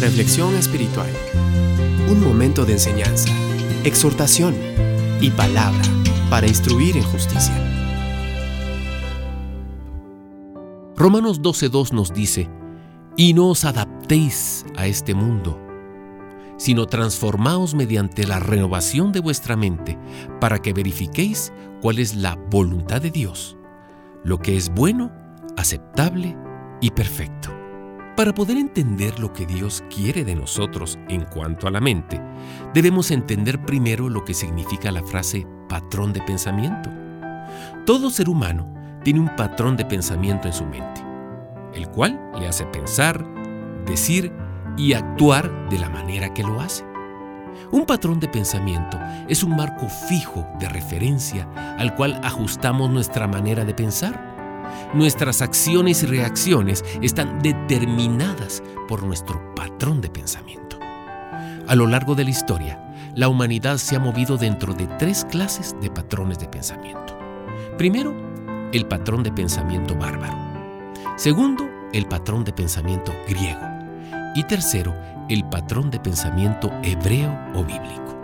Reflexión espiritual. Un momento de enseñanza, exhortación y palabra para instruir en justicia. Romanos 12.2 nos dice, y no os adaptéis a este mundo, sino transformaos mediante la renovación de vuestra mente, para que verifiquéis cuál es la voluntad de Dios, lo que es bueno, aceptable y perfecto. Para poder entender lo que Dios quiere de nosotros en cuanto a la mente, debemos entender primero lo que significa la frase patrón de pensamiento. Todo ser humano tiene un patrón de pensamiento en su mente, el cual le hace pensar, decir y actuar de la manera que lo hace. Un patrón de pensamiento es un marco fijo de referencia al cual ajustamos nuestra manera de pensar. Nuestras acciones y reacciones están determinadas por nuestro patrón de pensamiento. A lo largo de la historia, la humanidad se ha movido dentro de tres clases de patrones de pensamiento. Primero, el patrón de pensamiento bárbaro. Segundo, el patrón de pensamiento griego. Y tercero, el patrón de pensamiento hebreo o bíblico.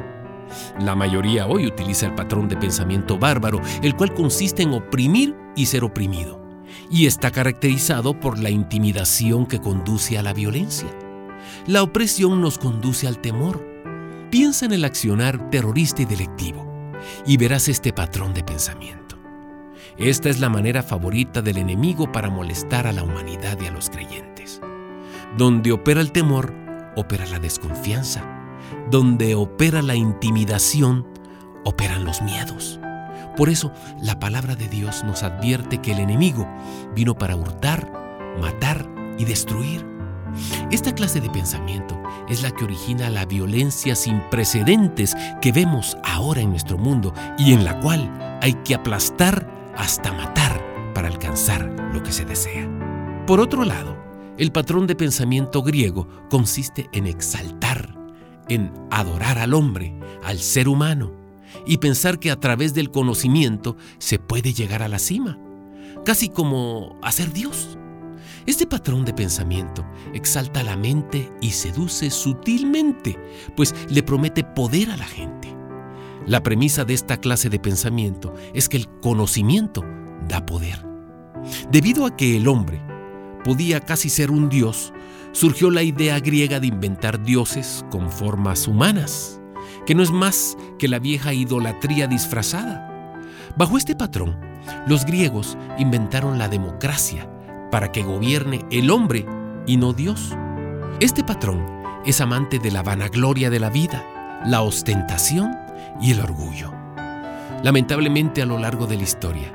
La mayoría hoy utiliza el patrón de pensamiento bárbaro, el cual consiste en oprimir y ser oprimido y está caracterizado por la intimidación que conduce a la violencia. La opresión nos conduce al temor. Piensa en el accionar terrorista y delictivo y verás este patrón de pensamiento. Esta es la manera favorita del enemigo para molestar a la humanidad y a los creyentes. Donde opera el temor, opera la desconfianza. Donde opera la intimidación, operan los miedos. Por eso la palabra de Dios nos advierte que el enemigo vino para hurtar, matar y destruir. Esta clase de pensamiento es la que origina la violencia sin precedentes que vemos ahora en nuestro mundo y en la cual hay que aplastar hasta matar para alcanzar lo que se desea. Por otro lado, el patrón de pensamiento griego consiste en exaltar, en adorar al hombre, al ser humano, y pensar que a través del conocimiento se puede llegar a la cima, casi como hacer Dios. Este patrón de pensamiento exalta la mente y seduce sutilmente, pues le promete poder a la gente. La premisa de esta clase de pensamiento es que el conocimiento da poder. Debido a que el hombre podía casi ser un dios, surgió la idea griega de inventar dioses con formas humanas que no es más que la vieja idolatría disfrazada. Bajo este patrón, los griegos inventaron la democracia para que gobierne el hombre y no Dios. Este patrón es amante de la vanagloria de la vida, la ostentación y el orgullo. Lamentablemente a lo largo de la historia,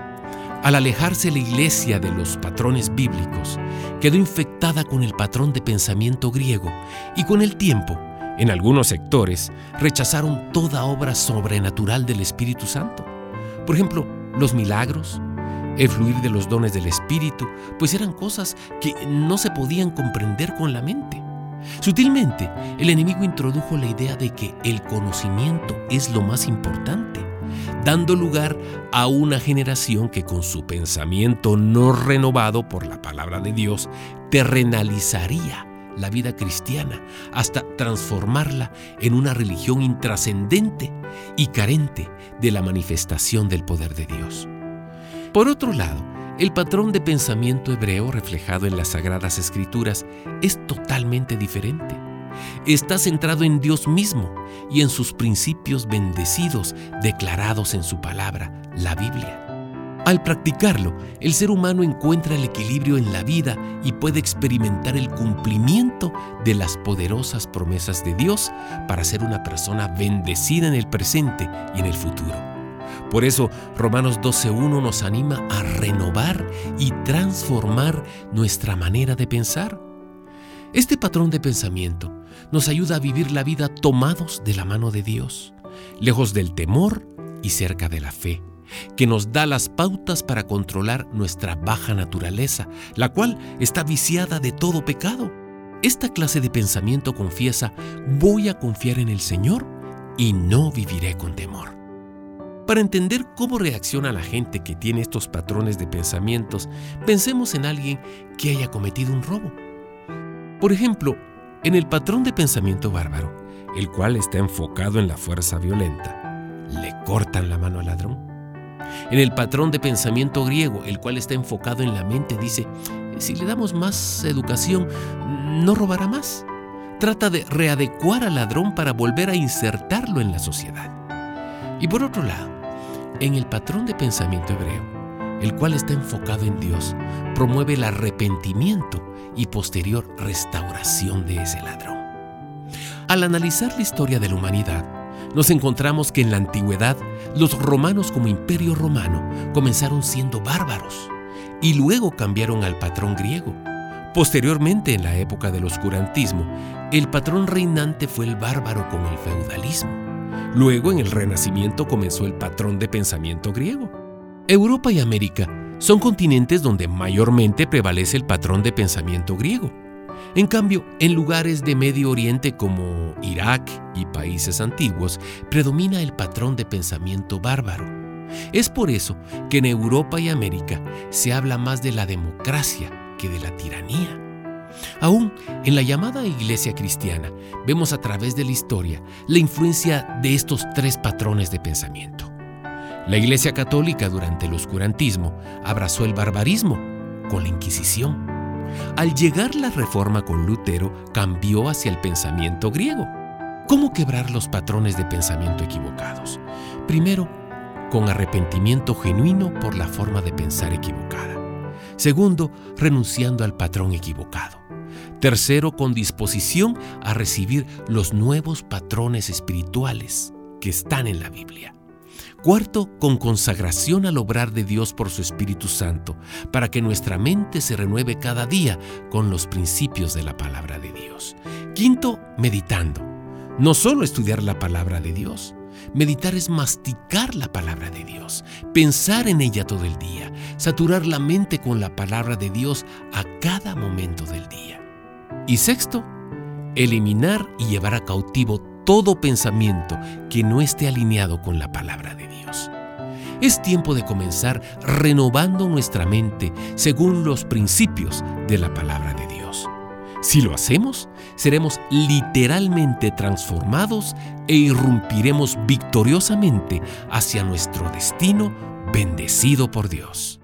al alejarse la iglesia de los patrones bíblicos, quedó infectada con el patrón de pensamiento griego y con el tiempo en algunos sectores rechazaron toda obra sobrenatural del Espíritu Santo. Por ejemplo, los milagros, el fluir de los dones del Espíritu, pues eran cosas que no se podían comprender con la mente. Sutilmente, el enemigo introdujo la idea de que el conocimiento es lo más importante, dando lugar a una generación que con su pensamiento no renovado por la palabra de Dios terrenalizaría la vida cristiana hasta transformarla en una religión intrascendente y carente de la manifestación del poder de Dios. Por otro lado, el patrón de pensamiento hebreo reflejado en las Sagradas Escrituras es totalmente diferente. Está centrado en Dios mismo y en sus principios bendecidos declarados en su palabra, la Biblia. Al practicarlo, el ser humano encuentra el equilibrio en la vida y puede experimentar el cumplimiento de las poderosas promesas de Dios para ser una persona bendecida en el presente y en el futuro. Por eso Romanos 12.1 nos anima a renovar y transformar nuestra manera de pensar. Este patrón de pensamiento nos ayuda a vivir la vida tomados de la mano de Dios, lejos del temor y cerca de la fe que nos da las pautas para controlar nuestra baja naturaleza, la cual está viciada de todo pecado. Esta clase de pensamiento confiesa, voy a confiar en el Señor y no viviré con temor. Para entender cómo reacciona la gente que tiene estos patrones de pensamientos, pensemos en alguien que haya cometido un robo. Por ejemplo, En el patrón de pensamiento bárbaro, el cual está enfocado en la fuerza violenta, le cortan la mano al ladrón. En el patrón de pensamiento griego, el cual está enfocado en la mente, dice, si le damos más educación, no robará más. Trata de readecuar al ladrón para volver a insertarlo en la sociedad. Y por otro lado, en el patrón de pensamiento hebreo, el cual está enfocado en Dios, promueve el arrepentimiento y posterior restauración de ese ladrón. Al analizar la historia de la humanidad, nos encontramos que en la antigüedad los romanos como imperio romano comenzaron siendo bárbaros y luego cambiaron al patrón griego. Posteriormente, en la época del oscurantismo, el patrón reinante fue el bárbaro con el feudalismo. Luego, en el Renacimiento, comenzó el patrón de pensamiento griego. Europa y América son continentes donde mayormente prevalece el patrón de pensamiento griego. En cambio, en lugares de Medio Oriente como Irak y países antiguos, predomina el patrón de pensamiento bárbaro. Es por eso que en Europa y América se habla más de la democracia que de la tiranía. Aún en la llamada iglesia cristiana vemos a través de la historia la influencia de estos tres patrones de pensamiento. La iglesia católica durante el oscurantismo abrazó el barbarismo con la Inquisición. Al llegar la reforma con Lutero cambió hacia el pensamiento griego. ¿Cómo quebrar los patrones de pensamiento equivocados? Primero, con arrepentimiento genuino por la forma de pensar equivocada. Segundo, renunciando al patrón equivocado. Tercero, con disposición a recibir los nuevos patrones espirituales que están en la Biblia. Cuarto, con consagración al obrar de Dios por su Espíritu Santo, para que nuestra mente se renueve cada día con los principios de la palabra de Dios. Quinto, meditando. No solo estudiar la palabra de Dios, Meditar es masticar la palabra de Dios, pensar en ella todo el día, saturar la mente con la palabra de Dios a cada momento del día. Y sexto, eliminar y llevar a cautivo todo pensamiento que no esté alineado con la palabra de Dios. Es tiempo de comenzar renovando nuestra mente según los principios de la palabra de Dios. Si lo hacemos, seremos literalmente transformados e irrumpiremos victoriosamente hacia nuestro destino bendecido por Dios.